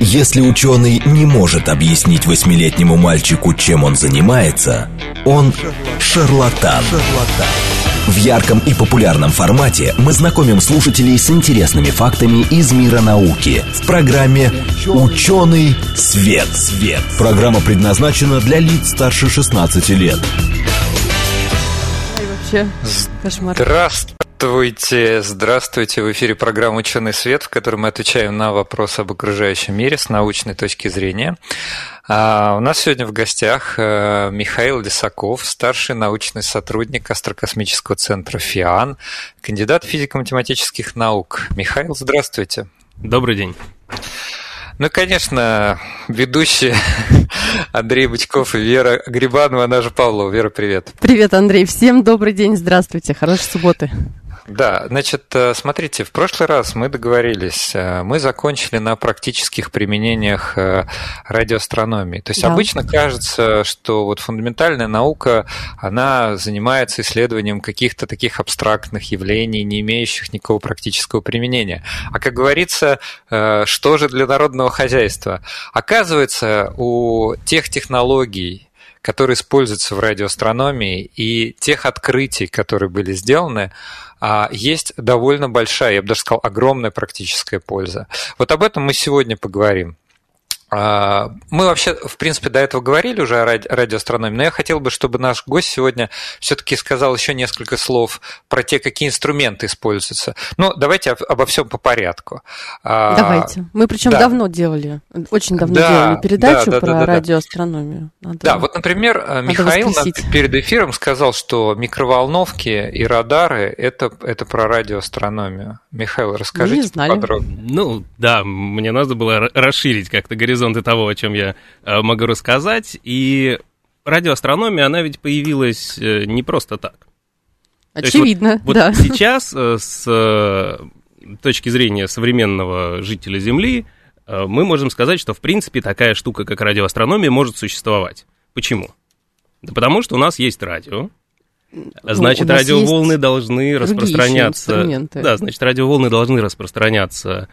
Если ученый не может объяснить восьмилетнему мальчику, чем он занимается, он шарлатан. В ярком и популярном формате мы знакомим слушателей с интересными фактами из мира науки в программе «Ученый свет». свет. Программа предназначена для лиц старше 16 лет. Вообще, кошмар. Здравствуйте, здравствуйте. В эфире программа «Ученый свет», в которой мы отвечаем на вопросы об окружающем мире с научной точки зрения. А у нас сегодня в гостях э, Михаил Лисаков, старший научный сотрудник Астрокосмического центра ФИАН, кандидат физико-математических наук. Михаил, здравствуйте. Добрый день. Ну, конечно, ведущие Андрей Бычков и Вера Грибанова, она же Павлова. Вера, привет. Привет, Андрей. Всем добрый день, здравствуйте. Хорошей субботы. Да, значит, э, смотрите, в прошлый раз мы договорились, э, мы закончили на практических применениях э, радиоастрономии. То есть да. обычно кажется, что вот фундаментальная наука, она занимается исследованием каких-то таких абстрактных явлений, не имеющих никакого практического применения. А как говорится, что же для народного хозяйства? Оказывается, у тех технологий, которые используются в радиоастрономии, и тех открытий, которые были сделаны, а, есть довольно большая, я бы даже сказал, огромная практическая польза. Вот об этом мы сегодня поговорим. А, мы вообще, в принципе, до этого говорили уже о радиоастрономии, но я хотел бы, чтобы наш гость сегодня все-таки сказал еще несколько слов про те, какие инструменты используются. Ну, давайте обо всем по порядку. А, давайте. Мы причем да. давно делали, очень давно да, делали передачу да, да, про да, да, радиоастрономию. Надо, да, вот, например, надо Михаил воскресить. перед эфиром сказал, что микроволновки и радары это, это про радиоастрономию. Михаил, расскажите подробнее. Ну, да, мне надо было расширить как-то горизонт горизонты того, о чем я э, могу рассказать. И радиоастрономия, она ведь появилась э, не просто так. Очевидно, вот, да. Вот сейчас э, с точки зрения современного жителя Земли мы можем сказать, что в принципе такая штука, как радиоастрономия, может существовать. Почему? Да потому что у нас есть радио, ну, Значит, ну, радиоволны должны распространяться. Да, значит, радиоволны должны распространяться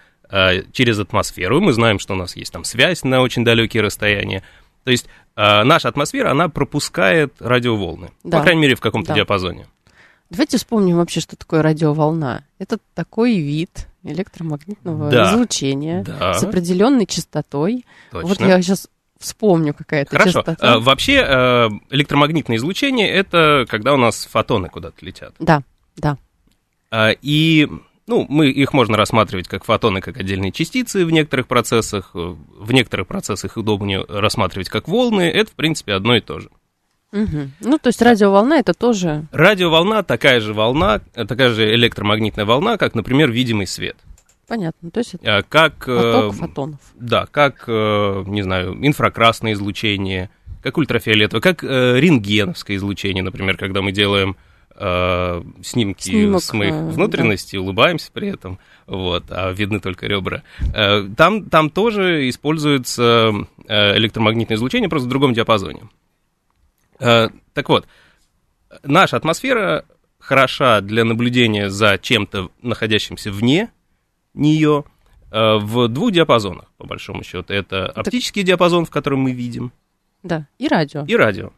через атмосферу. Мы знаем, что у нас есть там связь на очень далекие расстояния. То есть э, наша атмосфера, она пропускает радиоволны, да. по крайней мере, в каком-то да. диапазоне. Давайте вспомним вообще, что такое радиоволна. Это такой вид электромагнитного да. излучения да. с определенной частотой. Точно. Вот я сейчас вспомню, какая это Хорошо. частота. А, вообще электромагнитное излучение это когда у нас фотоны куда-то летят. Да, да. И ну, мы, их можно рассматривать как фотоны, как отдельные частицы в некоторых процессах. В некоторых процессах удобнее рассматривать как волны. Это, в принципе, одно и то же. Угу. Ну, то есть радиоволна это тоже... Радиоволна такая же волна, такая же электромагнитная волна, как, например, видимый свет. Понятно, то есть это а как, поток э, фотонов. Да, как, э, не знаю, инфракрасное излучение, как ультрафиолетовое, как э, рентгеновское излучение, например, когда мы делаем э, снимки Снимок, с моих э, внутренностей, да. улыбаемся при этом, вот, а видны только ребра. Э, там, там тоже используется э, электромагнитное излучение, просто в другом диапазоне. Э, так вот, наша атмосфера хороша для наблюдения за чем-то, находящимся вне нее, э, в двух диапазонах, по большому счету. Это оптический так... диапазон, в котором мы видим. Да, и радио. И радио.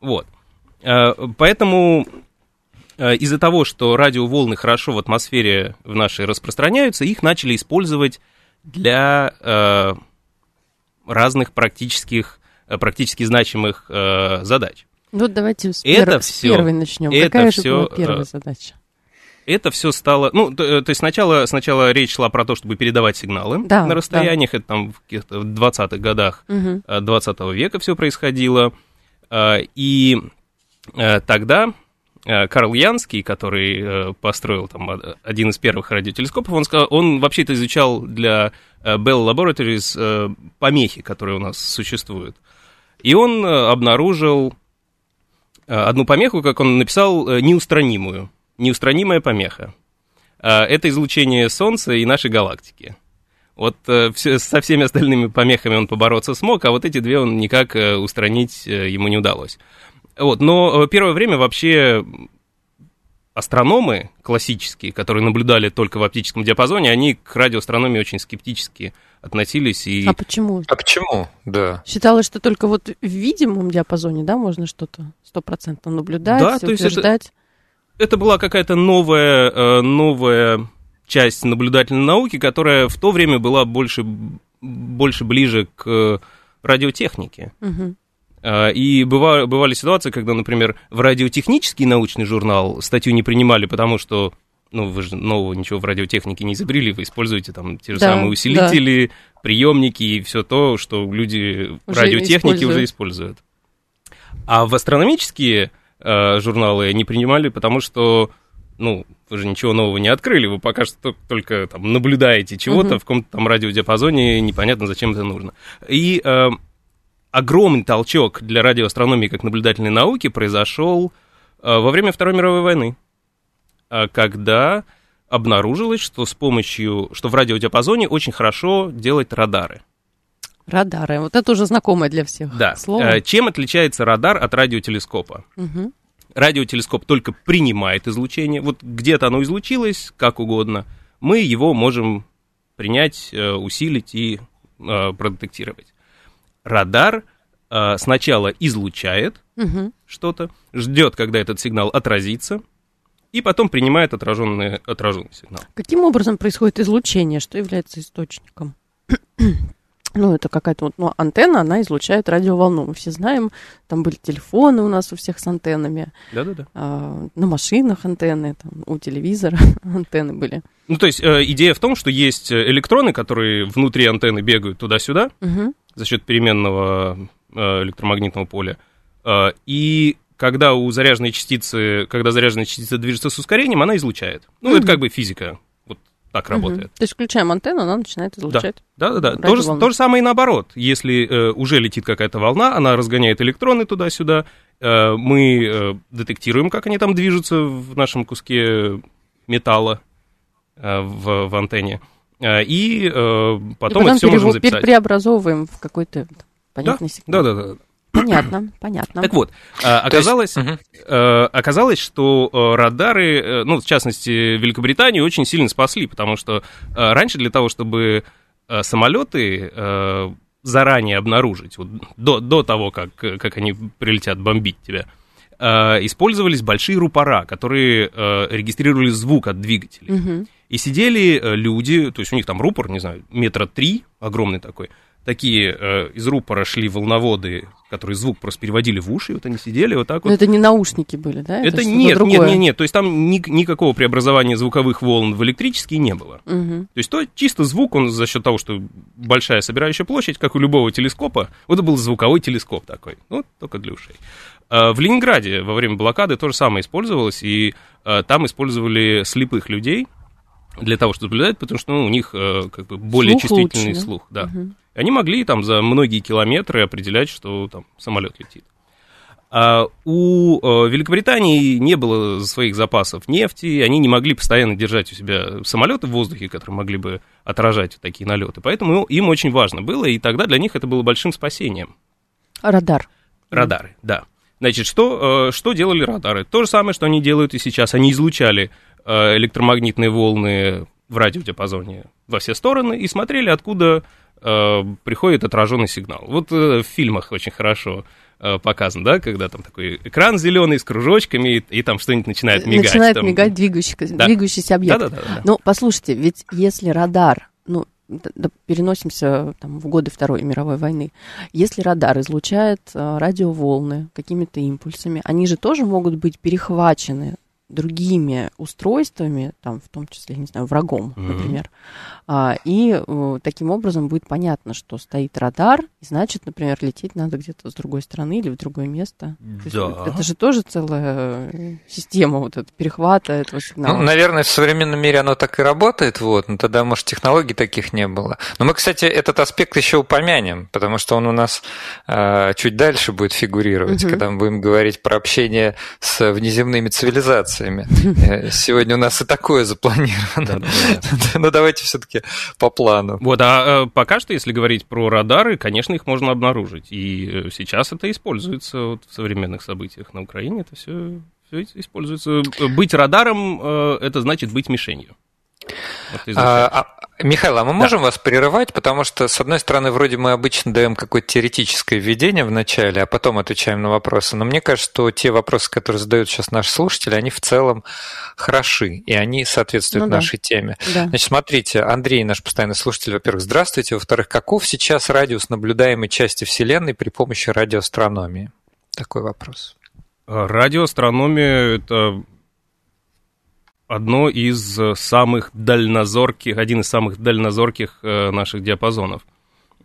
Вот. Э, поэтому э, из-за того, что радиоволны хорошо в атмосфере в нашей распространяются, их начали использовать для э, разных практических, практически значимых задач. Вот давайте с, это пер... все, первой начнем. Это Какая все, же была первая задача? Это все стало, ну, то, то есть сначала, сначала речь шла про то, чтобы передавать сигналы да, на расстояниях, да. это там в, в 20-х годах угу. 20 века все происходило, и тогда э, Карл Янский, который э, построил там один из первых радиотелескопов, он, сказал, он вообще-то изучал для Bell Laboratories помехи, которые у нас существуют. И он обнаружил одну помеху, как он написал, неустранимую. Неустранимая помеха. Это излучение Солнца и нашей галактики. Вот со всеми остальными помехами он побороться смог, а вот эти две он никак устранить ему не удалось. Вот, но э, первое время вообще астрономы классические, которые наблюдали только в оптическом диапазоне, они к радиоастрономии очень скептически относились. И... А почему? А почему, да. Считалось, что только вот в видимом диапазоне, да, можно что-то стопроцентно наблюдать, да, то утверждать. Есть это, это была какая-то новая, э, новая часть наблюдательной науки, которая в то время была больше, больше ближе к радиотехнике. Угу. И бывали, бывали ситуации, когда, например, в радиотехнический научный журнал статью не принимали, потому что ну, вы же нового ничего в радиотехнике не изобрели, вы используете там те же да, самые усилители, да. приемники и все то, что люди уже радиотехники используют. уже используют. А в астрономические э, журналы не принимали, потому что, ну, вы же ничего нового не открыли, вы пока что только там наблюдаете чего-то угу. в каком-то там радиодиапазоне, непонятно, зачем это нужно. И э, огромный толчок для радиоастрономии как наблюдательной науки произошел э, во время Второй мировой войны, э, когда обнаружилось, что с помощью, что в радиодиапазоне очень хорошо делать радары. Радары, вот это уже знакомое для всех да. слово. Э, чем отличается радар от радиотелескопа? Угу радиотелескоп только принимает излучение, вот где-то оно излучилось, как угодно, мы его можем принять, усилить и продетектировать. Радар э, сначала излучает угу. что-то, ждет, когда этот сигнал отразится, и потом принимает отраженный, отраженный сигнал. Каким образом происходит излучение? Что является источником? ну, это какая-то вот, ну, антенна, она излучает радиоволну. Мы все знаем, там были телефоны у нас у всех с антеннами. Да-да-да. А, на машинах антенны, там, у телевизора антенны были. Ну, то есть э, идея в том, что есть э, электроны, которые внутри антенны бегают туда-сюда угу. За счет переменного э, электромагнитного поля. Э, и когда у заряженной частицы, когда заряженная частица движется с ускорением, она излучает. Ну, угу. это как бы физика так работает. То есть включаем антенну, она начинает излучать. Да, да, да. То же, то же самое и наоборот. Если э, уже летит какая-то волна, она разгоняет электроны туда-сюда, э, мы э, детектируем, как они там движутся в нашем куске металла э, в, в антенне. Э, и э, потом, и потом это все можем записать. преобразовываем в какой-то понятный да? сигнал. Да, да, да. Понятно, понятно. Так вот, а, оказалось, есть, оказалось, что э, радары, э, ну, в частности, Великобританию очень сильно спасли, потому что раньше для того, чтобы самолеты заранее обнаружить, вот до, до того, как, как они прилетят бомбить тебя, использовались большие рупора, которые регистрировали звук от двигателей. Угу. И сидели люди, то есть у них там рупор, не знаю, метра три, огромный такой, такие э, из рупора шли волноводы, которые звук просто переводили в уши, вот они сидели вот так вот. Но это не наушники были, да? Это, это нет, нет, нет, нет, то есть там ни, никакого преобразования звуковых волн в электрические не было. Угу. То есть то чисто звук, он за счет того, что большая собирающая площадь, как у любого телескопа, вот это был звуковой телескоп такой, ну, только для ушей. А в Ленинграде во время блокады то же самое использовалось, и а, там использовали слепых людей для того, чтобы наблюдать, потому что ну, у них а, как бы более слух чувствительный лучше, слух, да. Угу. Они могли там за многие километры определять, что там самолет летит. А у э, Великобритании не было своих запасов нефти, они не могли постоянно держать у себя самолеты в воздухе, которые могли бы отражать такие налеты. Поэтому им очень важно было, и тогда для них это было большим спасением. Радар. Радары, да. Значит, что, э, что делали радары? То же самое, что они делают и сейчас. Они излучали э, электромагнитные волны в радиодиапазоне во все стороны и смотрели, откуда э, приходит отраженный сигнал. Вот э, в фильмах очень хорошо э, показано, да, когда там такой экран зеленый с кружочками, и, и там что-нибудь начинает мигать. Начинает там... мигать двигающийся, да. двигающийся объект. Да, да, да, да. Но послушайте, ведь если радар, ну, переносимся там, в годы Второй мировой войны. Если радар излучает э, радиоволны какими-то импульсами, они же тоже могут быть перехвачены другими устройствами, там, в том числе, не знаю, врагом, mm-hmm. например. А, и э, таким образом будет понятно, что стоит радар, и значит, например, лететь надо где-то с другой стороны или в другое место. Да. Есть, это же тоже целая э, система вот этого перехвата этого сигнала. Ну, наверное, в современном мире оно так и работает, вот, но тогда, может, технологий таких не было. Но мы, кстати, этот аспект еще упомянем, потому что он у нас э, чуть дальше будет фигурировать, mm-hmm. когда мы будем говорить про общение с внеземными цивилизациями инновациями. Э, сегодня у нас и такое запланировано. Но ну, давайте все-таки по плану. Вот, а э, пока что, если говорить про радары, конечно, их можно обнаружить. И э, сейчас это используется в современных событиях на Украине. Это все Все используется. Быть радаром – это значит быть мишенью. А, а, Михаил, а мы да. можем вас прерывать, потому что, с одной стороны, вроде мы обычно даем какое-то теоретическое введение в начале, а потом отвечаем на вопросы, но мне кажется, что те вопросы, которые задают сейчас наши слушатели, они в целом хороши, и они соответствуют ну, нашей да. теме. Да. Значит, смотрите, Андрей, наш постоянный слушатель, во-первых, здравствуйте, во-вторых, каков сейчас радиус наблюдаемой части Вселенной при помощи радиоастрономии? Такой вопрос. Радиоастрономия – это одно из э, самых дальнозорких, один из самых дальнозорких э, наших диапазонов.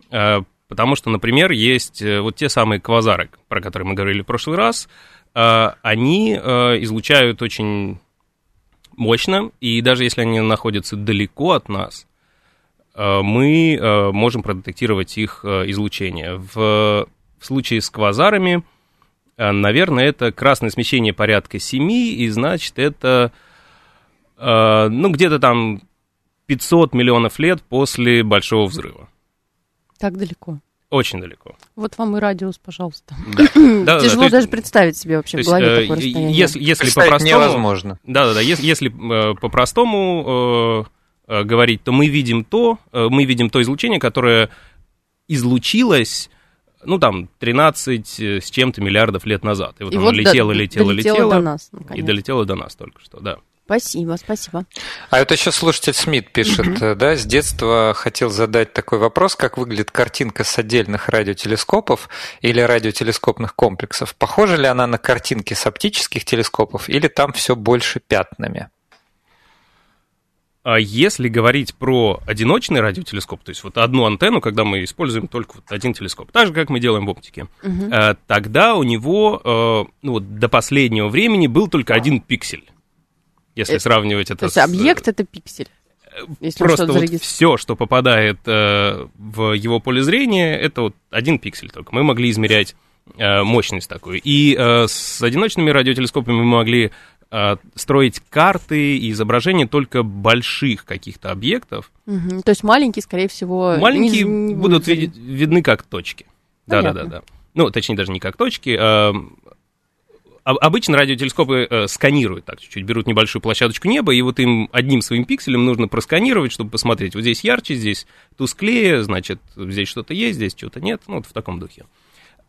Э, потому что, например, есть вот те самые квазары, про которые мы говорили в прошлый раз, они излучают очень мощно, и даже если они находятся далеко от нас, мы можем продетектировать их излучение. В, случае с квазарами, наверное, это красное смещение порядка 7, и значит, это ну, где-то там 500 миллионов лет после Большого взрыва. Так далеко. Очень далеко. Вот вам и радиус, пожалуйста. Да. Тяжело даже представить себе вообще в голове э, такое расстояние. Если по-простому... невозможно. Да-да-да, если э, по-простому говорить, то мы видим то, мы видим то излучение, которое излучилось ну, там, 13 с чем-то миллиардов лет назад. И вот и оно вот летело, летело, летело. До нас, и долетело до нас только что, да. Спасибо, спасибо. А это еще слушатель Смит пишет, mm да, с детства хотел задать такой вопрос, как выглядит картинка с отдельных радиотелескопов или радиотелескопных комплексов. Похожа ли она на картинки с оптических телескопов или там все больше пятнами? А если говорить про одиночный радиотелескоп, то есть вот одну антенну, когда мы используем только вот один телескоп, так же, как мы делаем в оптике, угу. тогда у него э, ну, вот до последнего времени был только один пиксель если это, сравнивать это то есть с... объект это пиксель. Э, если Просто вот все, что попадает э, в его поле зрения, это вот один пиксель только. Мы могли измерять э, мощность такую. И э, с одиночными радиотелескопами мы могли э, строить карты и изображения только больших каких-то объектов. Угу. То есть маленькие, скорее всего, маленькие не, не будут, будут видны как точки. Да-да-да. Ну, точнее, даже не как точки. А, обычно радиотелескопы э, сканируют так чуть-чуть, берут небольшую площадочку неба, и вот им одним своим пикселем нужно просканировать, чтобы посмотреть, вот здесь ярче, здесь тусклее, значит, здесь что-то есть, здесь что-то нет, ну, вот в таком духе.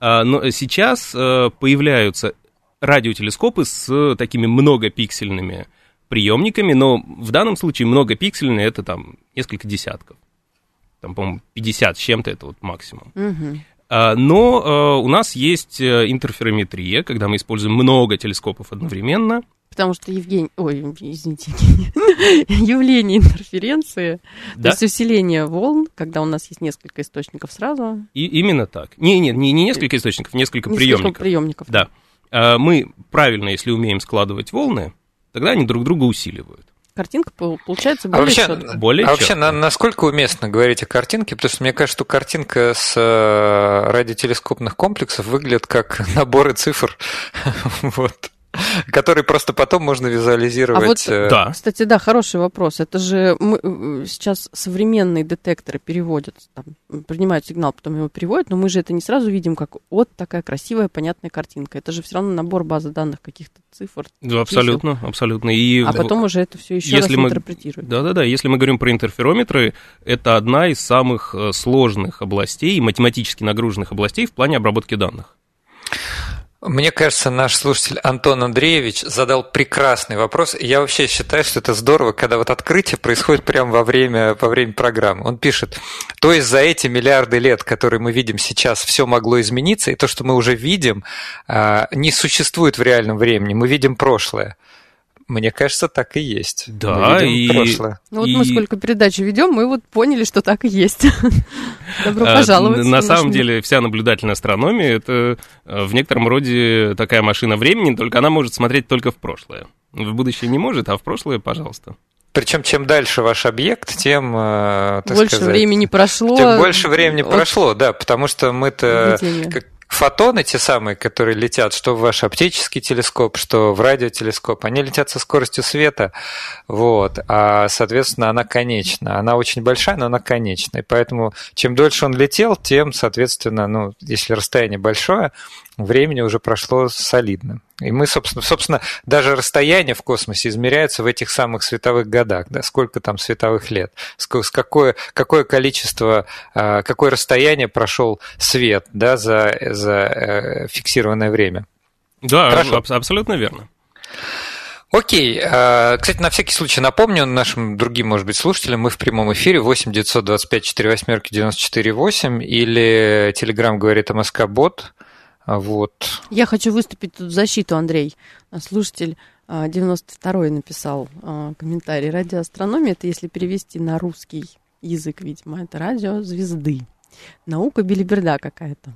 А, но сейчас э, появляются радиотелескопы с такими многопиксельными приемниками, но в данном случае многопиксельные это там несколько десятков. Там, по-моему, 50 с чем-то это вот максимум. Угу. А, но а, у нас есть э, интерферометрия, когда мы используем много телескопов одновременно. Потому что Евгений, ой, извините, явление интерференции, да? то есть усиление волн, когда у нас есть несколько источников сразу. И именно так. Не, не, не, не несколько источников, несколько, несколько приемников. приемников. Да. А, мы правильно, если умеем складывать волны, тогда они друг друга усиливают картинка получается более а вообще, четкая. Более а вообще, на, насколько уместно говорить о картинке? Потому что мне кажется, что картинка с э, радиотелескопных комплексов выглядит как наборы цифр. вот который просто потом можно визуализировать. А вот, э, да. Кстати, да, хороший вопрос. Это же мы, э, сейчас современные детекторы переводят, там, принимают сигнал, потом его переводят, но мы же это не сразу видим, как вот такая красивая, понятная картинка. Это же все равно набор базы данных каких-то цифр. Да, абсолютно, цифр. абсолютно. И а потом уже это все еще если раз мы... интерпретируют. Да-да-да, если мы говорим про интерферометры, это одна из самых э, сложных областей, математически нагруженных областей в плане обработки данных. Мне кажется, наш слушатель Антон Андреевич задал прекрасный вопрос. Я вообще считаю, что это здорово, когда вот открытие происходит прямо во время, во время программы. Он пишет, то есть за эти миллиарды лет, которые мы видим сейчас, все могло измениться, и то, что мы уже видим, а, не существует в реальном времени. Мы видим прошлое. Мне кажется, так и есть. Да, и... прошлое. Ну вот и... мы сколько передач ведем, мы вот поняли, что так и есть. Добро а, пожаловать. На самом деле, вся наблюдательная астрономия – это э, в некотором роде такая машина времени, только она может смотреть только в прошлое. В будущее не может, а в прошлое, пожалуйста. Причем чем дальше ваш объект, тем э, так больше сказать, времени прошло. Тем больше времени прошло, да, потому что мы-то как, фотоны, те самые, которые летят, что в ваш оптический телескоп, что в радиотелескоп, они летят со скоростью света, вот, а, соответственно, она конечна. Она очень большая, но она конечна. И поэтому, чем дольше он летел, тем, соответственно, ну, если расстояние большое, времени уже прошло солидно. И мы, собственно, собственно, даже расстояние в космосе измеряется в этих самых световых годах, да, сколько там световых лет, какое, какое количество, а, какое расстояние прошел свет, да, за, за э, фиксированное время. Да, Хорошо. абсолютно верно. Окей. А, кстати, на всякий случай напомню нашим другим, может быть, слушателям, мы в прямом эфире 8 925 4 восьмерки 94 8 или Телеграм говорит о МСК Бот. А, вот. Я хочу выступить тут в защиту, Андрей. Слушатель 92-й а, написал комментарий. Радиоастрономия, это если перевести на русский язык, видимо, это радио звезды. Наука билиберда какая-то.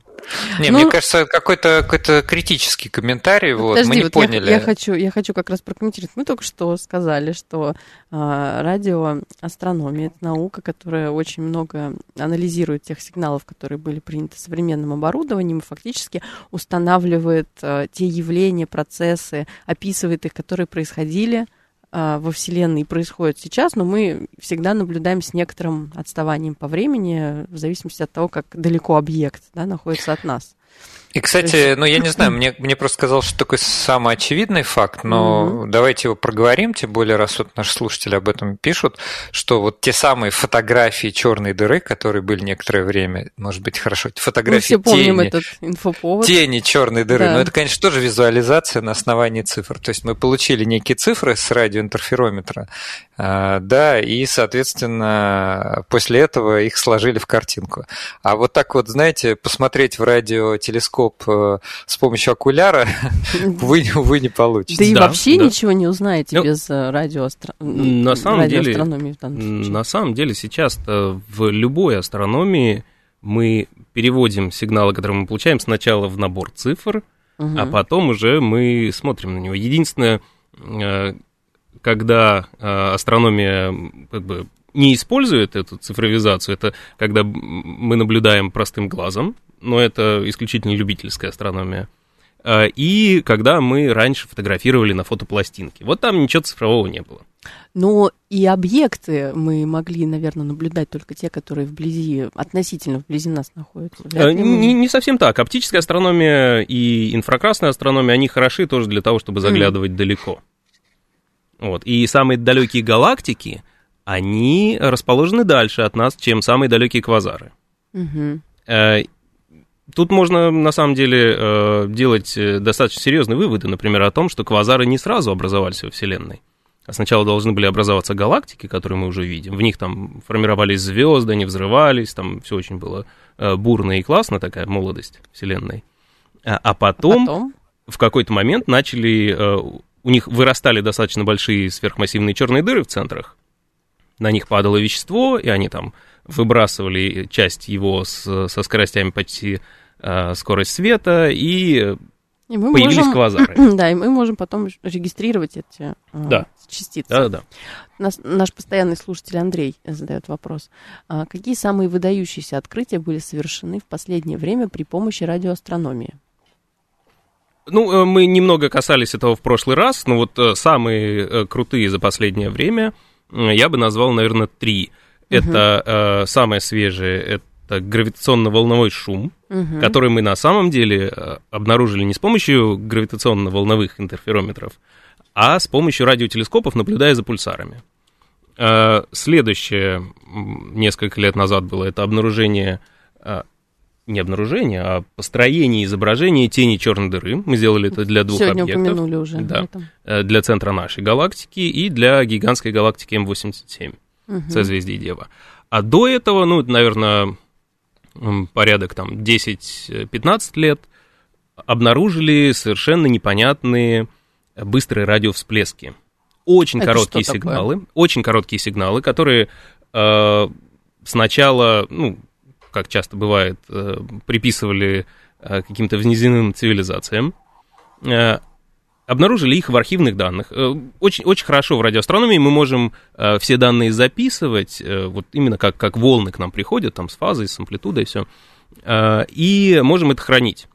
Не, ну, мне кажется, какой-то какой критический комментарий, вот, мы не вот поняли. Я, я, хочу, я хочу как раз прокомментировать. Мы только что сказали, что а, радиоастрономия – это наука, которая очень много анализирует тех сигналов, которые были приняты современным оборудованием, и фактически устанавливает а, те явления, процессы, описывает их, которые происходили – во Вселенной происходит сейчас, но мы всегда наблюдаем с некоторым отставанием по времени, в зависимости от того, как далеко объект да, находится от нас. И, кстати, ну, я не знаю, мне, мне просто сказал, что такой самый очевидный факт, но mm-hmm. давайте его проговорим, тем более, раз вот наши слушатели об этом пишут, что вот те самые фотографии черной дыры, которые были некоторое время, может быть, хорошо, фотографии Мы все помним тени, этот инфоповод. Тени черной дыры, да. но это, конечно, тоже визуализация на основании цифр. То есть мы получили некие цифры с радиоинтерферометра, а, да, и, соответственно, после этого их сложили в картинку. А вот так вот, знаете, посмотреть в радиотелескоп телескоп э, с помощью окуляра, вы, вы не получите. Да и да, вообще да. ничего не узнаете ну, без э, радиоастро... на самом радиоастрономии. Деле, на самом деле сейчас в любой астрономии мы переводим сигналы, которые мы получаем, сначала в набор цифр, угу. а потом уже мы смотрим на него. Единственное, э, когда астрономия как бы не использует эту цифровизацию, это когда мы наблюдаем простым глазом, но это исключительно любительская астрономия. А, и когда мы раньше фотографировали на фотопластинке. Вот там ничего цифрового не было. Но и объекты мы могли, наверное, наблюдать только те, которые вблизи, относительно вблизи нас находятся. А, не, не совсем так. Оптическая астрономия и инфракрасная астрономия, они хороши тоже для того, чтобы заглядывать mm. далеко. Вот. И самые далекие галактики, они расположены дальше от нас, чем самые далекие квазары. Угу. Тут можно, на самом деле, э, делать э, достаточно серьезные выводы, например, о том, что квазары не сразу образовались во Вселенной. А сначала должны были образоваться галактики, которые мы уже видим. В них там формировались звезды, они взрывались, там все очень было бурно и классно, такая молодость Вселенной. А, а потом, а потом? в какой-то момент начали, у них вырастали достаточно большие сверхмассивные черные дыры в центрах, на них падало вещество, и они там выбрасывали часть его с, со скоростями почти э, скорость света, и, и мы появились можем, квазары. Да, и мы можем потом регистрировать эти э, да. частицы. Да, да. Нас, наш постоянный слушатель Андрей задает вопрос. А какие самые выдающиеся открытия были совершены в последнее время при помощи радиоастрономии? Ну, э, мы немного касались этого в прошлый раз, но вот э, самые крутые за последнее время я бы назвал, наверное, три. Это э, самое свежее, это гравитационно-волновой шум, угу. который мы на самом деле э, обнаружили не с помощью гравитационно-волновых интерферометров, а с помощью радиотелескопов, наблюдая за пульсарами. Э, следующее, несколько лет назад было, это обнаружение, э, не обнаружение, а построение изображения тени черной дыры. Мы сделали это для двух Сегодня объектов. упомянули уже. Да, для центра нашей галактики и для гигантской галактики М87 угу. созвездие Дева. А до этого, ну, наверное, порядок там 10-15 лет, обнаружили совершенно непонятные быстрые радиовсплески. Очень Это короткие сигналы, такое? очень короткие сигналы, которые э, сначала, ну, как часто бывает, э, приписывали э, каким-то внеземным цивилизациям, э, обнаружили их в архивных данных. Очень, очень хорошо в радиоастрономии мы можем все данные записывать, вот именно как, как волны к нам приходят, там с фазой, с амплитудой, все, и можем это хранить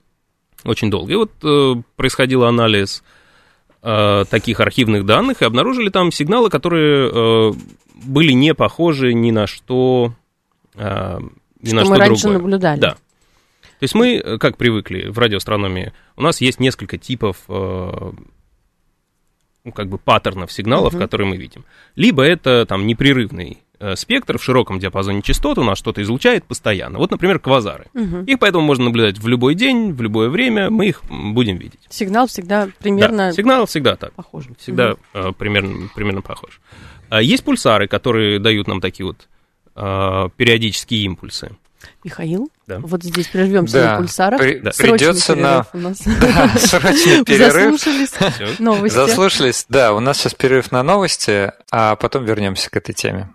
очень долго. И вот происходил анализ таких архивных данных, и обнаружили там сигналы, которые были не похожи ни на что, ни что на что мы другое. раньше наблюдали. Да. То есть мы, как привыкли в радиоастрономии, у нас есть несколько типов ну, как бы паттернов сигналов, uh-huh. которые мы видим. Либо это там непрерывный Э, спектр в широком диапазоне частот у нас что-то излучает постоянно. Вот, например, квазары. Угу. Их поэтому можно наблюдать в любой день, в любое время, мы их будем видеть. Сигнал всегда примерно... Да, сигнал всегда так. Похож. Всегда угу. э, примерно, примерно похож. А есть пульсары, которые дают нам такие вот э, периодические импульсы. Михаил, да. вот здесь прервемся да. на пульсарах. При, да. Придется на у нас. Да, срочный перерыв. Заслушались новости. Заслушались, да, у нас сейчас перерыв на новости, а потом вернемся к этой теме.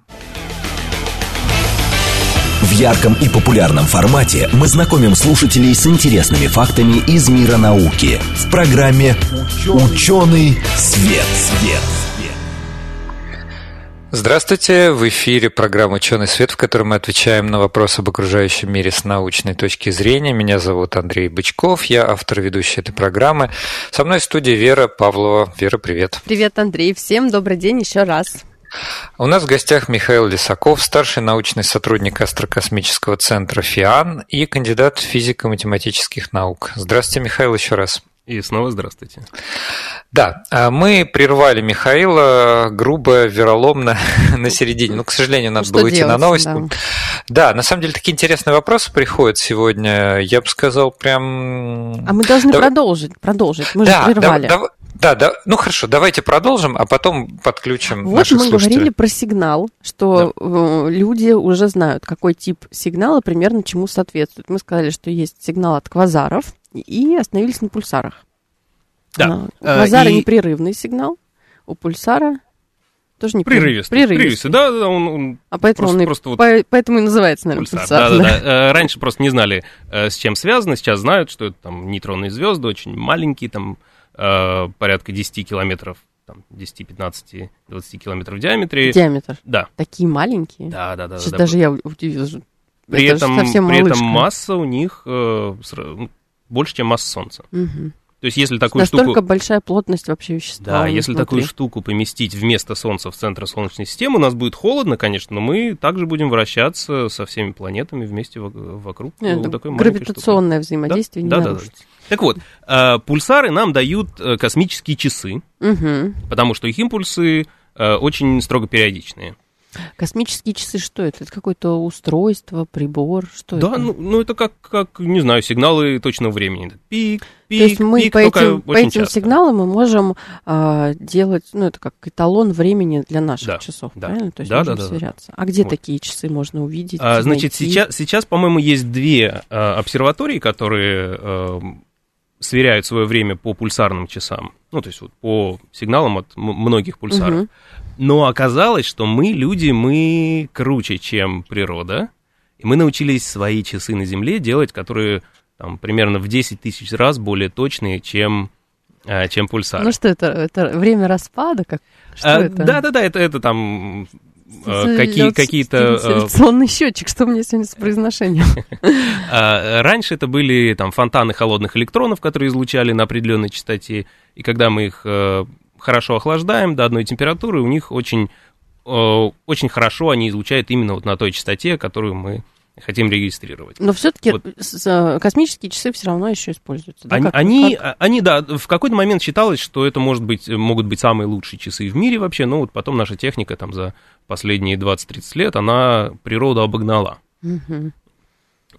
В ярком и популярном формате мы знакомим слушателей с интересными фактами из мира науки в программе «Ученый свет». свет. Здравствуйте, в эфире программа «Ученый свет», в которой мы отвечаем на вопросы об окружающем мире с научной точки зрения. Меня зовут Андрей Бычков, я автор ведущей этой программы. Со мной в студии Вера Павлова. Вера, привет. Привет, Андрей. Всем добрый день еще раз. У нас в гостях Михаил Лисаков, старший научный сотрудник Астрокосмического центра ФИАН и кандидат физико-математических наук. Здравствуйте, Михаил, еще раз. И снова здравствуйте. Да, а мы прервали Михаила грубо, вероломно на середине. Ну, к сожалению, надо было идти на новости. Да. да, на самом деле такие интересные вопросы приходят сегодня. Я бы сказал, прям... А мы должны да... продолжить, продолжить. Мы да, же прервали. Да, да, да, да, ну хорошо, давайте продолжим, а потом подключим вот наших мы говорили про сигнал, что да. Э, люди уже знают, какой тип сигнала примерно чему соответствует. Мы сказали, что есть сигнал от квазаров, и остановились на пульсарах. Да. А, у квазара и... непрерывный сигнал, у пульсара тоже не прерывистый. Прерывистый, да, да, он, он а поэтому просто, он и, просто вот по, поэтому и называется, наверное, пульсар. пульсар да, да, да. Э, раньше просто не знали, э, с чем связано, сейчас знают, что это там нейтронные звезды, очень маленькие, там э, порядка 10 километров, там 10, 15, 20 километров в диаметре. Диаметр? Да. Такие маленькие? Да, да, да. Сейчас да, даже да. я удивилась. При этом, при этом масса у них ну, больше, чем масса Солнца. Угу. То есть, если такую Настолько штуку... большая плотность вообще вещества. Да, если внутри. такую штуку поместить вместо Солнца в центр Солнечной системы, у нас будет холодно, конечно, но мы также будем вращаться со всеми планетами вместе вокруг. Нет, вот такой гравитационное взаимодействие да? не да. Да, да. Так вот, э, пульсары нам дают э, космические часы, угу. потому что их импульсы э, очень строго периодичные. Космические часы что это? Это какое-то устройство, прибор? Что да, это? Ну, ну это как, как, не знаю, сигналы точного времени. Пик, пик, То есть мы пик, по этим, по этим часто. сигналам мы можем а, делать, ну это как эталон времени для наших да, часов, да. правильно? То есть да, можем да, да, сверяться. А где вот. такие часы можно увидеть? А, значит, сейчас, сейчас, по-моему, есть две а, обсерватории, которые а, сверяют свое время по пульсарным часам. Ну, то есть вот по сигналам от многих пульсаров. Угу. Но оказалось, что мы, люди, мы круче, чем природа. И мы научились свои часы на Земле делать, которые там, примерно в 10 тысяч раз более точные, чем, а, чем пульсар. Ну что это? Это время распада? Как? Что а, это? Да, да, да, это, это там какие, какие-то... Селекционный счетчик, что мне сегодня с произношением? А, раньше это были там фонтаны холодных электронов, которые излучали на определенной частоте, и когда мы их э, хорошо охлаждаем до одной температуры, у них очень, э, очень хорошо они излучают именно вот на той частоте, которую мы хотим регистрировать. Но все-таки вот. Э, космические часы все равно еще используются. Да? Они, как, они, как? они, да, в какой-то момент считалось, что это может быть, могут быть самые лучшие часы в мире вообще, но вот потом наша техника там за последние 20-30 лет, она природу обогнала. Угу.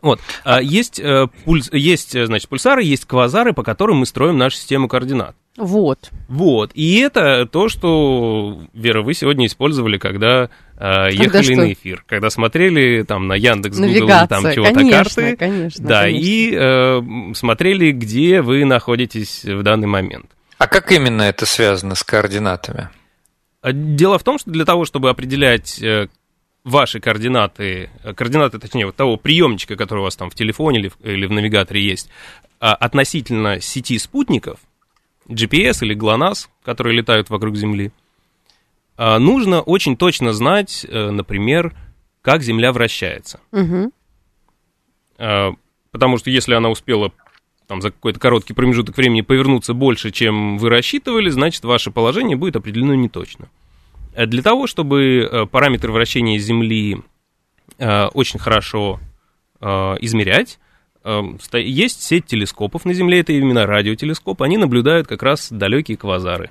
Вот. А есть, э, пульс, есть, значит, пульсары, есть квазары, по которым мы строим нашу систему координат. Вот. Вот. И это то, что, Вера, вы сегодня использовали, когда э, ехали когда на эфир. Когда смотрели там на Яндекс, Google там чего-то карты. Конечно, да, конечно. и э, смотрели, где вы находитесь в данный момент. А как именно это связано с координатами? А дело в том, что для того, чтобы определять э, ваши координаты, э, координаты, точнее, вот того приемничка, который у вас там в телефоне или в, или в навигаторе есть, а, относительно сети спутников, GPS или GLONASS, которые летают вокруг Земли, а, нужно очень точно знать, э, например, как Земля вращается. Угу. Потому что если она успела там, за какой-то короткий промежуток времени повернуться больше, чем вы рассчитывали, значит, ваше положение будет определено неточно. Э, для того, чтобы параметры вращения Земли очень хорошо измерять, есть сеть телескопов на Земле, это именно радиотелескоп, они наблюдают как раз далекие квазары.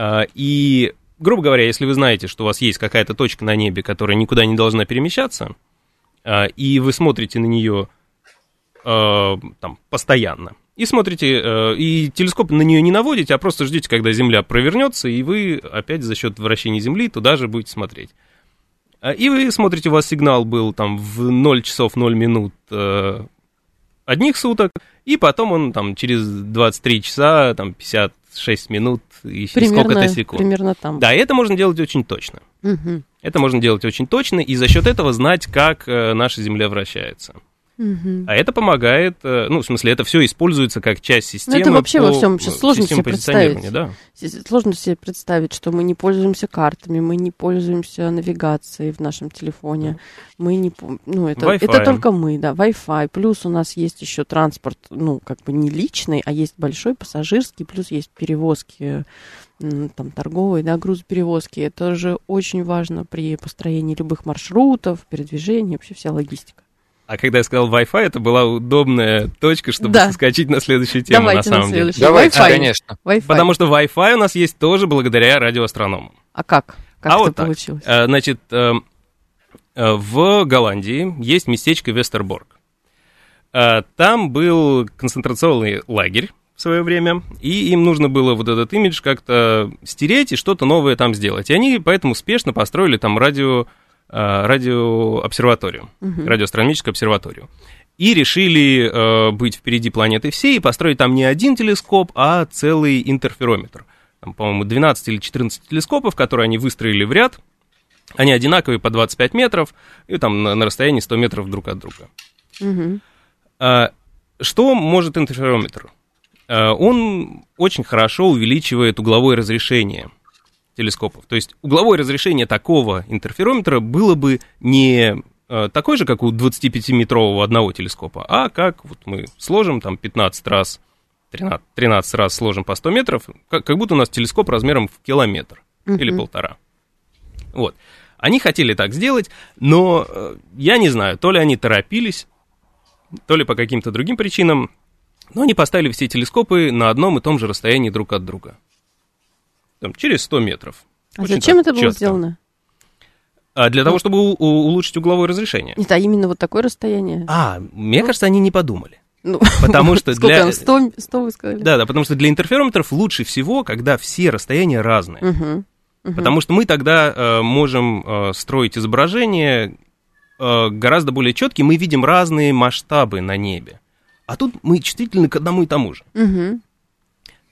И, грубо говоря, если вы знаете, что у вас есть какая-то точка на небе, которая никуда не должна перемещаться, и вы смотрите на нее там, постоянно, и смотрите, э, и телескоп на нее не наводите, а просто ждете, когда Земля провернется, и вы опять за счет вращения Земли туда же будете смотреть. А, и вы смотрите, у вас сигнал был там в 0 часов 0 минут э, одних суток, и потом он там через 23 часа, там 56 минут и сколько-то секунд. Примерно там. Да, это можно делать очень точно. Угу. Это можно делать очень точно, и за счет этого знать, как э, наша Земля вращается. Угу. А это помогает, э, ну, в смысле, это все используется как часть системы. Ну, это вообще по, во всем сейчас сложно себе представить. Да. Сложно себе представить, что мы не пользуемся картами, мы не пользуемся навигацией в нашем телефоне. Мы не, ну, это, это только мы, да, Wi-Fi. Плюс у нас есть еще транспорт, ну, как бы не личный, а есть большой пассажирский, плюс есть перевозки там, торговые, да, грузоперевозки. Это же очень важно при построении любых маршрутов, передвижении, вообще вся логистика. А когда я сказал Wi-Fi, это была удобная точка, чтобы да. соскочить на следующую тему, Давайте на самом на деле. Давайте, Wi-Fi. конечно. Wi-Fi. Потому что Wi-Fi у нас есть тоже благодаря радиоастрономам. А как? Как а это вот получилось? Так. Значит, э, э, в Голландии есть местечко Вестерборг. Э, там был концентрационный лагерь в свое время, и им нужно было вот этот имидж как-то стереть и что-то новое там сделать. И они поэтому спешно построили там радио Э, радиообсерваторию, угу. радиоастрономическую обсерваторию. И решили э, быть впереди планеты всей и построить там не один телескоп, а целый интерферометр. Там, по-моему, 12 или 14 телескопов, которые они выстроили в ряд. Они одинаковые по 25 метров и там на, на расстоянии 100 метров друг от друга. Угу. А, что может интерферометр? А, он очень хорошо увеличивает угловое разрешение – телескопов. То есть угловое разрешение такого интерферометра было бы не э, такой же, как у 25-метрового одного телескопа, а как вот мы сложим там 15 раз, 13, 13 раз сложим по 100 метров, как, как будто у нас телескоп размером в километр uh-huh. или полтора. Вот. Они хотели так сделать, но э, я не знаю, то ли они торопились, то ли по каким-то другим причинам, но они поставили все телескопы на одном и том же расстоянии друг от друга там, через 100 метров. А Очень зачем это было часто. сделано? А для ну, того, чтобы у, улучшить угловое разрешение. Нет, а именно вот такое расстояние? А, мне ну, кажется, они не подумали. Ну, потому что для... Там, 100, 100 вы сказали? Да, да, потому что для интерферометров лучше всего, когда все расстояния разные. Угу, угу. Потому что мы тогда э, можем э, строить изображение э, гораздо более четкие, мы видим разные масштабы на небе. А тут мы чувствительны к одному и тому же. Угу.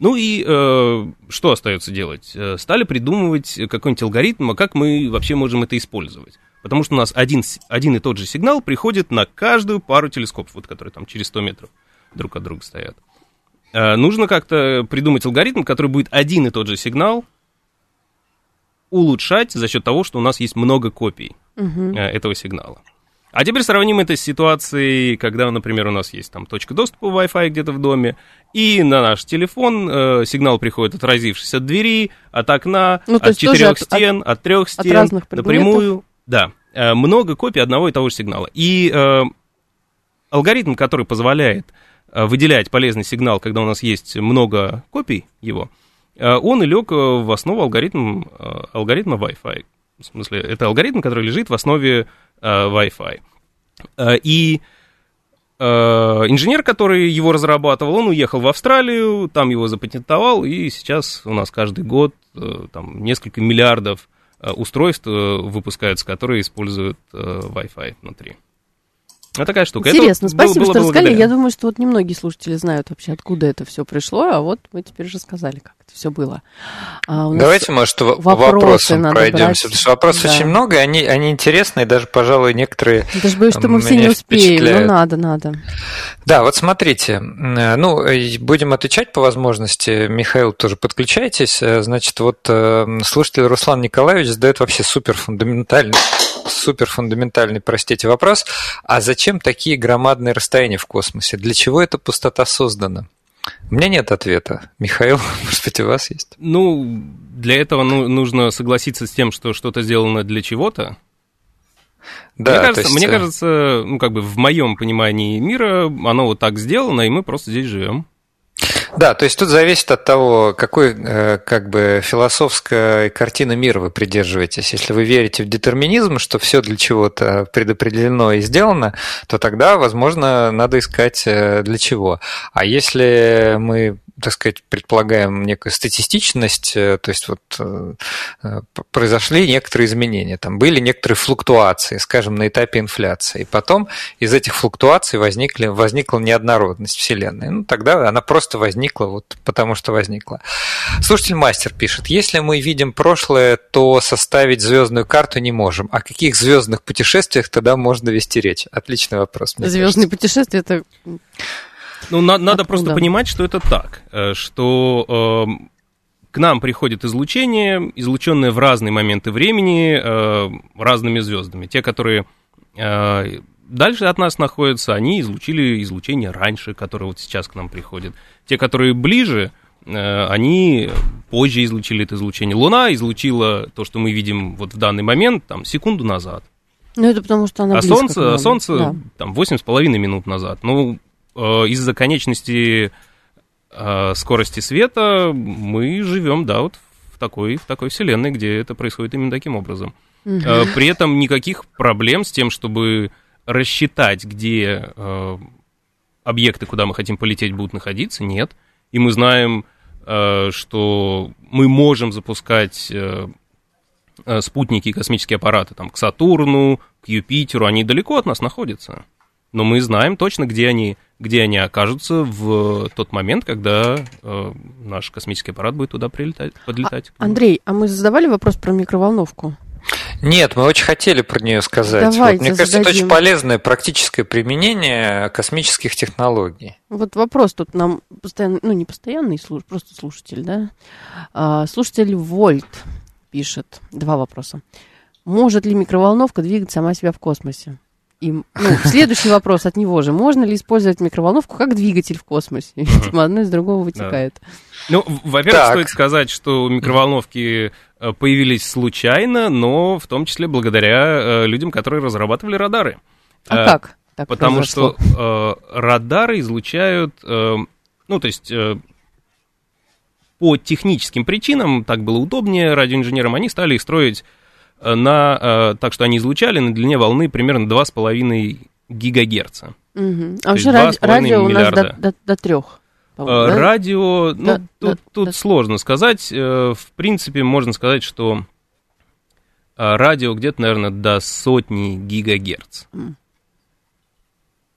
Ну и э, что остается делать? Э, стали придумывать какой-нибудь алгоритм, а как мы вообще можем это использовать. Потому что у нас один, один и тот же сигнал приходит на каждую пару телескопов, вот, которые там через 100 метров друг от друга стоят. Э, нужно как-то придумать алгоритм, который будет один и тот же сигнал улучшать за счет того, что у нас есть много копий угу. этого сигнала. А теперь сравним это с ситуацией, когда, например, у нас есть там точка доступа Wi-Fi где-то в доме, и на наш телефон э, сигнал приходит отразившись от двери, от окна, ну, от четырех стен, от, от трех стен, от разных напрямую. Да, э, много копий одного и того же сигнала. И э, алгоритм, который позволяет э, выделять полезный сигнал, когда у нас есть много копий его, э, он и лег э, в основу алгоритм, э, алгоритма Wi-Fi. В смысле, это алгоритм, который лежит в основе э, Wi-Fi. Э, и э, инженер, который его разрабатывал, он уехал в Австралию, там его запатентовал, и сейчас у нас каждый год э, там несколько миллиардов э, устройств э, выпускаются, которые используют э, Wi-Fi внутри. Вот такая штука. Интересно, это спасибо, было, было что рассказали. Я думаю, что вот немногие слушатели знают вообще, откуда это все пришло, а вот мы теперь уже сказали, как это все было. А Давайте, может, вопросы вопросам пройдемся, потому что вопросов да. очень много, и они, они интересные, даже, пожалуй, некоторые Даже боюсь, что мы все не успеем, но надо, надо. Да, вот смотрите, ну, будем отвечать по возможности. Михаил, тоже подключайтесь. Значит, вот э, слушатель Руслан Николаевич задает вообще супер фундаментальный супер фундаментальный, простите, вопрос. А зачем такие громадные расстояния в космосе? Для чего эта пустота создана? У меня нет ответа. Михаил, может быть, у вас есть? Ну, для этого ну, нужно согласиться с тем, что что-то сделано для чего-то. Да, мне кажется, есть... мне э, кажется, ну, как бы в моем понимании мира оно вот так сделано, и мы просто здесь живем. Да, то есть тут зависит от того, какой э, как бы философской картины мира вы придерживаетесь. Если вы верите в детерминизм, что все для чего-то предопределено и сделано, то тогда, возможно, надо искать э, для чего. А если мы так сказать, предполагаем некую статистичность, э, то есть вот э, э, произошли некоторые изменения, там были некоторые флуктуации, скажем, на этапе инфляции. И потом из этих флуктуаций возникли, возникла неоднородность Вселенной. Ну, тогда она просто возникла вот потому, что возникла. Слушатель мастер пишет, если мы видим прошлое, то составить звездную карту не можем. О каких звездных путешествиях тогда можно вести речь? Отличный вопрос. Звездные путешествия это ну, на, надо просто понимать, что это так, э, что э, к нам приходит излучение, излученное в разные моменты времени э, разными звездами. Те, которые э, дальше от нас находятся, они излучили излучение раньше, которое вот сейчас к нам приходит. Те, которые ближе, э, они позже излучили это излучение. Луна излучила то, что мы видим вот в данный момент, там, секунду назад. Ну, это потому что она а Солнце, а Солнце да. там, 8,5 минут назад. Ну, из-за конечности э, скорости света мы живем, да, вот в такой, в такой вселенной, где это происходит именно таким образом. Угу. При этом никаких проблем с тем, чтобы рассчитать, где объекты, куда мы хотим полететь, будут находиться, нет. И мы знаем, что мы можем запускать спутники и космические аппараты там, к Сатурну, к Юпитеру, они далеко от нас находятся. Но мы знаем точно, где они где они окажутся в тот момент, когда э, наш космический аппарат будет туда прилетать, подлетать. А, Андрей, а мы задавали вопрос про микроволновку? Нет, мы очень хотели про нее сказать. Давайте вот, мне кажется, это очень полезное практическое применение космических технологий. Вот вопрос тут нам постоянно, ну не постоянный, просто слушатель, да? А, слушатель Вольт пишет два вопроса. Может ли микроволновка двигать сама себя в космосе? И, ну, следующий вопрос от него же. Можно ли использовать микроволновку как двигатель в космосе? Видимо, одно из другого вытекает. Ну, во-первых, стоит сказать, что микроволновки э, появились случайно, но в том числе благодаря э, людям, которые разрабатывали радары. А э, как? Так Потому произошло? что э, радары излучают, э, ну, то есть э, по техническим причинам, так было удобнее радиоинженерам, они стали их строить на, э, так что они излучали на длине волны примерно 2,5 гигагерца. Угу. А вообще ради, радио миллиарда. у нас до, до, до 3. Э, да? Радио, ну, да, тут, да, тут да. сложно сказать. Э, в принципе, можно сказать, что радио где-то, наверное, до сотни гигагерц. Mm.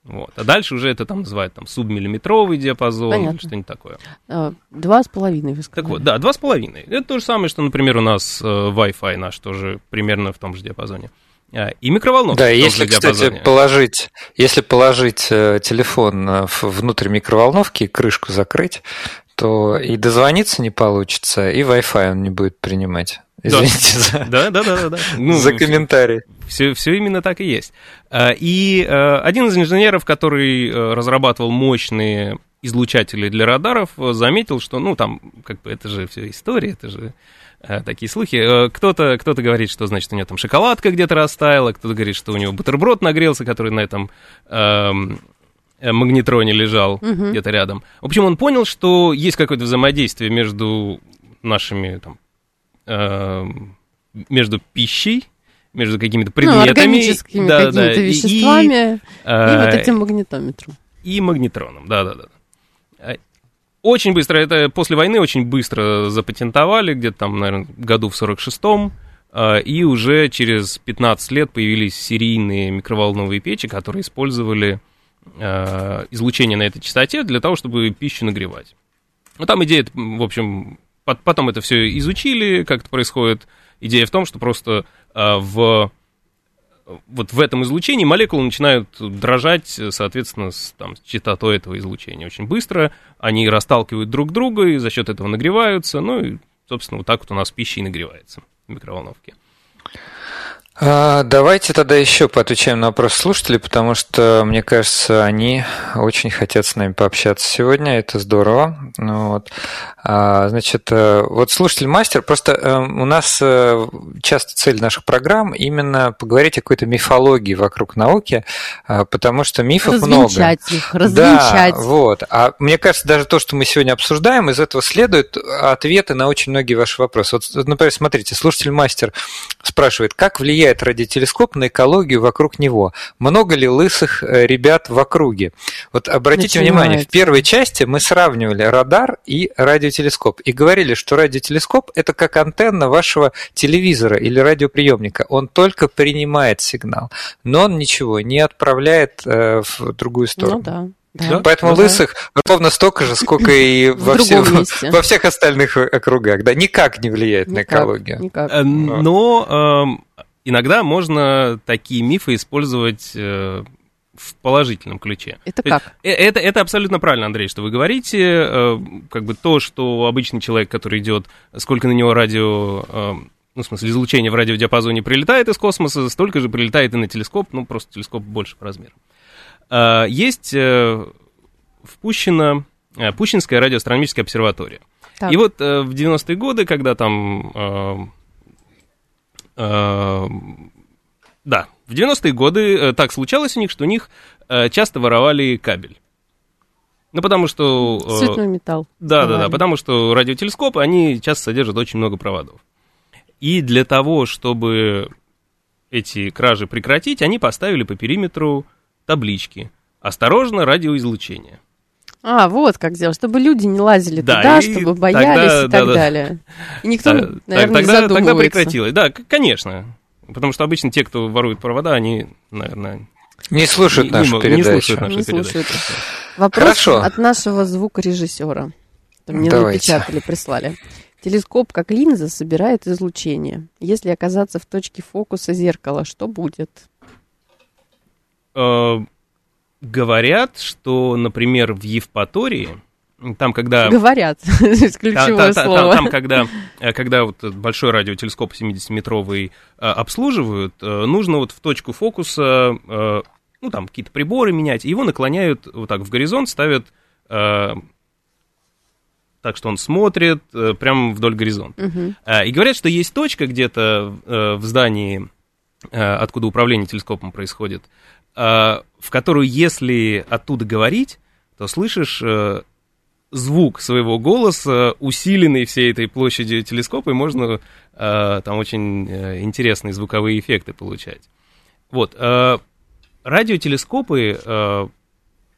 Вот. А дальше уже это там называют там субмиллиметровый диапазон Понятно. или что-нибудь такое. А, два с половиной, вы сказали. Так вот, да, два с половиной. Это то же самое, что, например, у нас э, Wi-Fi наш тоже примерно в том же диапазоне. А, и микроволновка. Да, если, кстати, положить, если положить э, телефон э, внутрь микроволновки крышку закрыть, то и дозвониться не получится, и Wi-Fi он не будет принимать. Извините да. за, да, да, да, да. Ну, за комментарий. Все, все именно так и есть. А, и э, один из инженеров, который э, разрабатывал мощные излучатели для радаров, заметил, что, ну, там, как бы, это же все история, это же такие слухи. Кто-то кто говорит, что, значит, у него там шоколадка где-то растаяла, кто-то говорит, что у него бутерброд нагрелся, который на этом эм, магнитроне лежал угу. где-то рядом. В общем, он понял, что есть какое-то взаимодействие между нашими там, Эм, между пищей, между какими-то ну, предметами. Ну, да, какими-то да, веществами и, и, и вот этим магнитометром. И магнитроном, да-да-да. Э, очень быстро, это после войны очень быстро запатентовали, где-то там, наверное, году в 46-м, э, и уже через 15 лет появились серийные микроволновые печи, которые использовали э, излучение на этой частоте для того, чтобы пищу нагревать. Ну, там идея, в общем, Потом это все изучили, как это происходит. Идея в том, что просто а, в вот в этом излучении молекулы начинают дрожать, соответственно, с, там, частотой этого излучения очень быстро. Они расталкивают друг друга и за счет этого нагреваются. Ну и, собственно, вот так вот у нас пища и нагревается в микроволновке. А, давайте тогда еще поотвечаем на вопрос слушателей, потому что, мне кажется, они очень хотят с нами пообщаться сегодня. Это здорово. Ну вот. А, значит, э, вот слушатель-мастер, просто э, у нас э, часто цель наших программ именно поговорить о какой-то мифологии вокруг науки, потому что мифов развенчать много. их, развенчать. Да, вот. А мне кажется, даже то, что мы сегодня обсуждаем, из этого следует ответы на очень многие ваши вопросы. Вот, например, смотрите, слушатель-мастер спрашивает, как влияет влияет радиотелескоп на экологию вокруг него? Много ли лысых э, ребят в округе? Вот обратите Начинается. внимание, в первой части мы сравнивали радар и радиотелескоп и говорили, что радиотелескоп это как антенна вашего телевизора или радиоприемника. Он только принимает сигнал, но он ничего не отправляет э, в другую сторону. Ну да. Да? Поэтому ну, лысых да. ровно столько же, сколько и во, все, во всех остальных округах. Да, никак не влияет никак, на экологию. Никак. Э, но эм, иногда можно такие мифы использовать э, в положительном ключе. Это как? Э, это, это абсолютно правильно, Андрей, что вы говорите. Э, как бы то, что обычный человек, который идет, сколько на него радио, ну, в смысле, излучение в радиодиапазоне прилетает из космоса, столько же прилетает и на телескоп, ну, просто телескоп больше по размеру. Есть впущена Пущинская радиоастрономическая обсерватория. Так. И вот в 90-е годы, когда там Э, да, в 90-е годы э, так случалось у них, что у них э, часто воровали кабель. Ну, потому что... Цветной металл. Да, да, да, потому что радиотелескопы, они часто содержат очень много проводов. И для того, чтобы эти кражи прекратить, они поставили по периметру таблички «Осторожно, радиоизлучение». А, вот как сделать, чтобы люди не лазили да, туда, чтобы боялись тогда, и так да, далее. И никто, да, наверное, тогда, не задумывается. Тогда прекратилось, да, конечно. Потому что обычно те, кто ворует провода, они, наверное... Не слушают не, нашу не, передачу. Не слушают нашу не передачу. Слушают. Вопрос Хорошо. от нашего звукорежиссера. Мне Давайте. напечатали, прислали. Телескоп как линза собирает излучение. Если оказаться в точке фокуса зеркала, что будет? Говорят, что, например, в Евпатории, там, когда... Говорят, ключевое та, та, слово. Там, когда, э, когда вот большой радиотелескоп 70-метровый э, обслуживают, э, нужно вот в точку фокуса, ну, там, какие-то приборы менять, его наклоняют вот так в горизонт, ставят так, что он смотрит прямо вдоль горизонта. Угу. И говорят, что есть точка где-то в здании, откуда управление телескопом происходит, в которую, если оттуда говорить, то слышишь э, звук своего голоса, усиленный всей этой площадью телескопа, и можно э, там очень интересные звуковые эффекты получать. Вот. Радиотелескопы,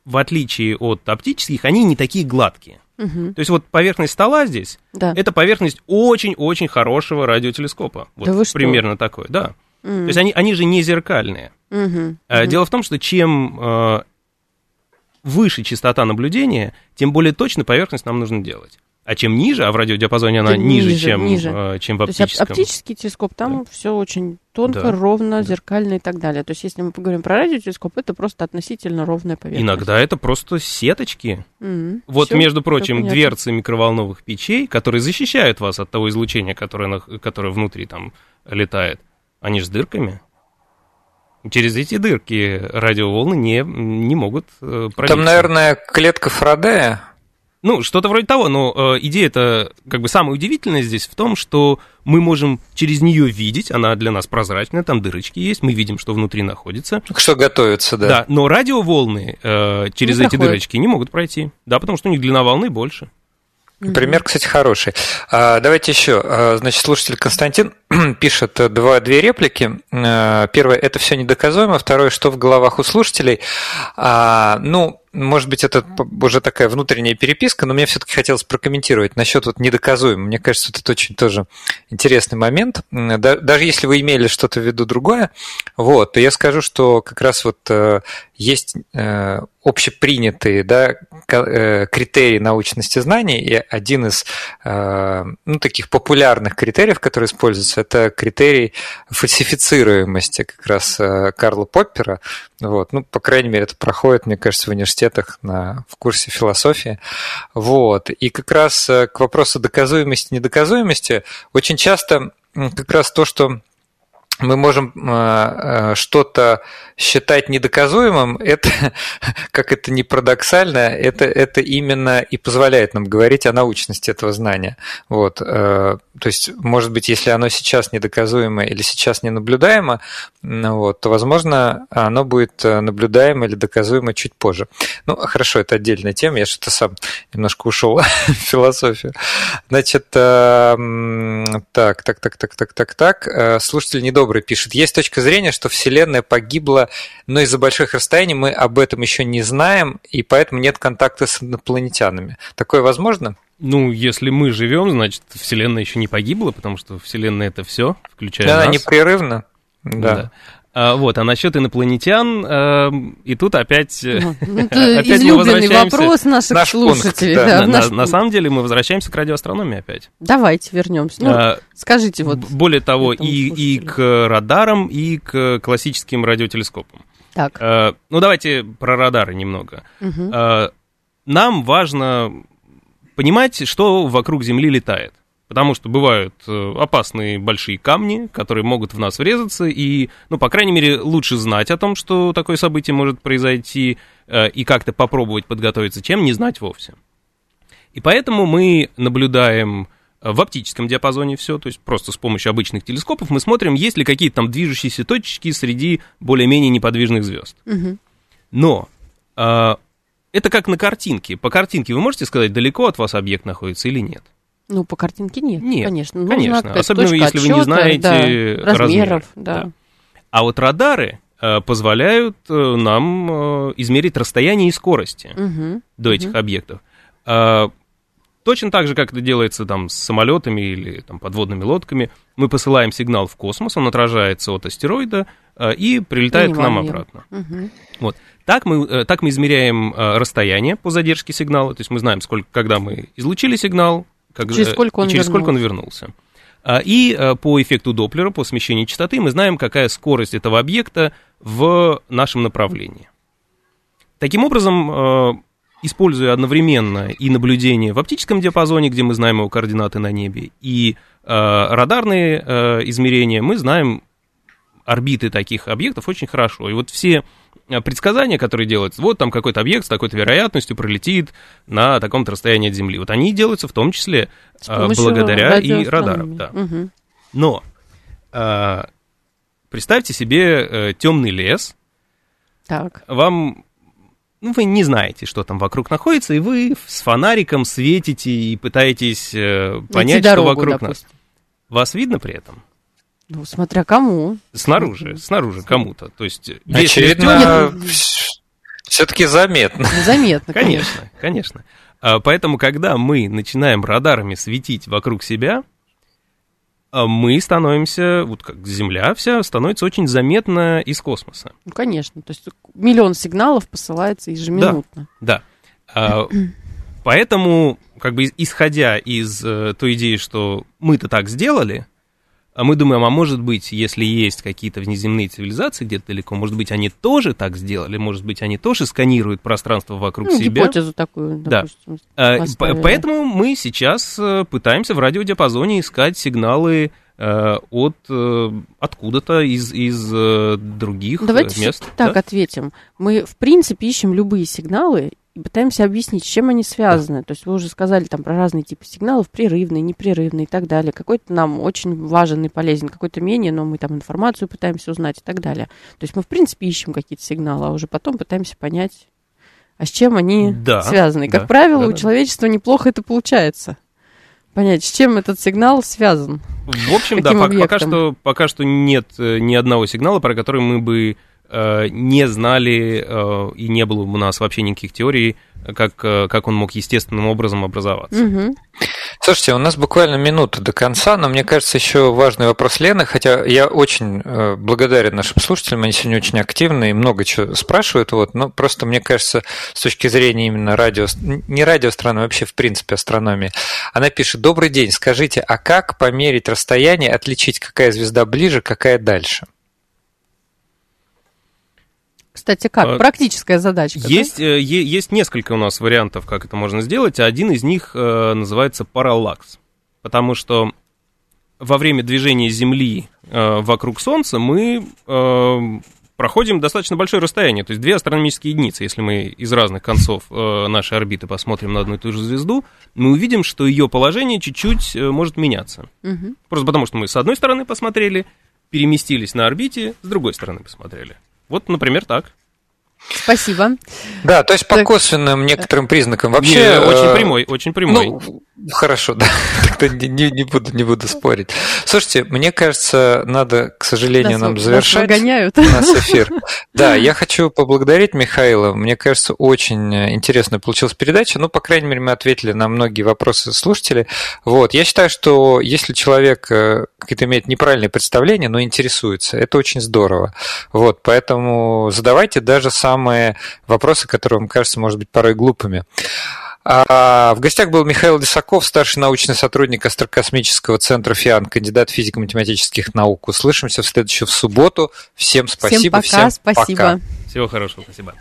в отличие от оптических, они не такие гладкие. Угу. То есть вот поверхность стола здесь, да. это поверхность очень-очень хорошего радиотелескопа. Вот да примерно что? такое, да. Mm. То есть они, они же не зеркальные. Mm-hmm. Mm-hmm. Дело в том, что чем э, выше частота наблюдения, тем более точно поверхность нам нужно делать. А чем ниже, а в радиодиапазоне она ниже, ниже чем, ниже. Э, чем в оптическом. То есть оптический телескоп, там да. все очень тонко, да. ровно, зеркально и так далее. То есть если мы поговорим про радиотелескоп, это просто относительно ровная поверхность. Иногда это просто сеточки. Mm-hmm. Вот, все, между прочим, дверцы микроволновых печей, которые защищают вас от того излучения, которое, которое внутри там летает. Они же с дырками. Через эти дырки радиоволны не, не могут э, пробиться. Там, наверное, клетка Фарадея. Ну, что-то вроде того, но э, идея-то, как бы самое удивительное здесь в том, что мы можем через нее видеть, она для нас прозрачная, там дырочки есть, мы видим, что внутри находится. Что готовится, да. Да, но радиоволны э, через не эти проходит. дырочки не могут пройти, да, потому что у них длина волны больше. Пример, кстати, хороший. А, давайте еще. А, значит, слушатель Константин пишет два, две реплики. А, первое – это все недоказуемо. Второе – что в головах у слушателей. Ну, может быть, это уже такая внутренняя переписка, но мне все-таки хотелось прокомментировать насчет вот недоказуемо. Мне кажется, это очень тоже интересный момент. Даже если вы имели что-то в виду другое, вот, то я скажу, что как раз вот э, есть э, общепринятые да, э, критерии научности знаний, и один из ну, таких популярных критериев, который используется, это критерий фальсифицируемости как раз Карла Поппера. Вот. Ну, по крайней мере, это проходит, мне кажется, в университетах на, в курсе философии. Вот. И как раз э, к вопросу доказуемости, недоказуемости очень часто как раз то, что мы можем э, что-то считать недоказуемым, это, как это не парадоксально, это, это именно и позволяет нам говорить о научности этого знания. Вот. Э, то есть, может быть, если оно сейчас недоказуемо или сейчас не наблюдаемо, вот, то, возможно, оно будет наблюдаемо или доказуемо чуть позже. Ну, хорошо, это отдельная тема, я что-то сам немножко ушел в философию. Значит, так, так, так, так, так, так, так. Слушатель недобрый пишет, есть точка зрения, что Вселенная погибла но из-за больших расстояний мы об этом еще не знаем, и поэтому нет контакта с инопланетянами. Такое возможно? Ну, если мы живем, значит, Вселенная еще не погибла, потому что Вселенная это все, включая да, нас. Она непрерывно. Да. да. А, вот, а насчет инопланетян, э, и тут опять, ну, ну опять излюбленный вопрос наших Наш слушателей. Пункт, да. Да, на, на самом деле мы возвращаемся к радиоастрономии опять. Давайте вернемся. Ну, а, скажите вот. Более того, и, и к радарам, и к классическим радиотелескопам. Так. А, ну, давайте про радары немного. Угу. А, нам важно понимать, что вокруг Земли летает. Потому что бывают э, опасные большие камни, которые могут в нас врезаться, и, ну, по крайней мере, лучше знать о том, что такое событие может произойти, э, и как-то попробовать подготовиться, чем не знать вовсе. И поэтому мы наблюдаем э, в оптическом диапазоне все, то есть просто с помощью обычных телескопов мы смотрим, есть ли какие-то там движущиеся точки среди более-менее неподвижных звезд. Угу. Но это как на картинке. По картинке вы можете сказать, далеко от вас объект находится или нет? Ну, по картинке нет, нет конечно. Нужна конечно, особенно если вы не знаете да, размеров. да. Да. А вот радары э, позволяют э, нам э, измерить расстояние и скорости угу, до этих угу. объектов. Э, точно так же, как это делается там с самолетами или там, подводными лодками, мы посылаем сигнал в космос, он отражается от астероида и прилетает Понимаю. к нам обратно. Угу. Вот. Так мы, так мы измеряем расстояние по задержке сигнала, то есть мы знаем, сколько, когда мы излучили сигнал, как, через сколько он, через сколько он вернулся. А, и а, по эффекту Доплера, по смещению частоты, мы знаем, какая скорость этого объекта в нашем направлении. Таким образом, а, используя одновременно и наблюдение в оптическом диапазоне, где мы знаем его координаты на небе, и радарные измерения, мы знаем орбиты таких объектов очень хорошо. И вот все Э, предсказания, которые делаются, вот там какой-то объект с такой-то вероятностью пролетит на таком-то расстоянии от Земли. Вот они делаются в том числе э, благодаря и радарам. Да. Угу. Но э, представьте себе э, темный лес. Так. Вам ну, вы не знаете, что там вокруг находится, и вы с фонариком светите и пытаетесь э, понять, дорогу, что вокруг допустим. нас. Вас видно при этом? Ну, смотря кому. Снаружи, снаружи кому-то. То есть, Очевидно, все-таки заметно. Ну, заметно, конечно. Конечно, конечно. Поэтому, когда мы начинаем радарами светить вокруг себя, а мы становимся, вот как Земля вся, становится очень заметна из космоса. Ну, конечно. То есть миллион сигналов посылается ежеминутно. Да. да. Поэтому, как бы исходя из э, той идеи, что мы-то так сделали, а мы думаем, а может быть, если есть какие-то внеземные цивилизации где-то далеко, может быть, они тоже так сделали, может быть, они тоже сканируют пространство вокруг ну, себя. Гипотезу такую, допустим. Да. Поставили. Поэтому мы сейчас э, пытаемся в радиодиапазоне искать сигналы э, от э, откуда-то из, из других Давайте мест. Давайте так да? ответим. Мы, в принципе, ищем любые сигналы и пытаемся объяснить, с чем они связаны. То есть вы уже сказали там про разные типы сигналов, прерывные, непрерывные и так далее. Какой-то нам очень важен и полезен, какой-то менее, но мы там информацию пытаемся узнать и так далее. То есть мы, в принципе, ищем какие-то сигналы, а уже потом пытаемся понять, а с чем они да, связаны. Как да, правило, да, у да. человечества неплохо это получается. Понять, с чем этот сигнал связан. В общем, да, пока что, пока что нет э, ни одного сигнала, про который мы бы не знали э, и не было у нас вообще никаких теорий, как, э, как он мог естественным образом образоваться. Угу. Слушайте, у нас буквально минута до конца, но мне кажется, еще важный вопрос Лены, хотя я очень благодарен нашим слушателям, они сегодня очень активны и много чего спрашивают, вот, но просто мне кажется, с точки зрения именно радио, не радиоастрономии, вообще в принципе астрономии, она пишет, добрый день, скажите, а как померить расстояние, отличить, какая звезда ближе, какая дальше? Кстати, как? А, Практическая задачка. Есть, да? Э, есть несколько у нас вариантов, как это можно сделать. Один из них э, называется параллакс. Потому что во время движения Земли э, вокруг Солнца мы проходим достаточно большое расстояние, то есть две астрономические единицы. Если мы из разных концов нашей орбиты посмотрим на одну и ту же звезду, мы увидим, что ее положение чуть-чуть может меняться. Угу. Просто потому, что мы с одной стороны посмотрели, переместились на орбите, с другой стороны посмотрели. Вот, например, так. Спасибо. Да, то есть по так. косвенным некоторым признакам вообще... Не, э, очень прямой, очень прямой. Ну, хорошо, да, тогда не, не, не, буду, не буду спорить. Слушайте, мне кажется, надо, к сожалению, нас, нам завершать нас, нас эфир. Да, я хочу поблагодарить Михаила. Мне кажется, очень интересная получилась передача. Ну, по крайней мере, мы ответили на многие вопросы слушателей. Вот. Я считаю, что если человек э, какие-то имеет неправильные представления, но интересуется, это очень здорово. Вот, поэтому задавайте даже самые вопросы, которые вам кажутся, может быть, порой глупыми. А в гостях был Михаил Лисаков, старший научный сотрудник Астрокосмического центра ФИАН, кандидат физико-математических наук. Услышимся в следующую в субботу. Всем спасибо. Всем пока, всем спасибо. Пока. Всего хорошего, спасибо.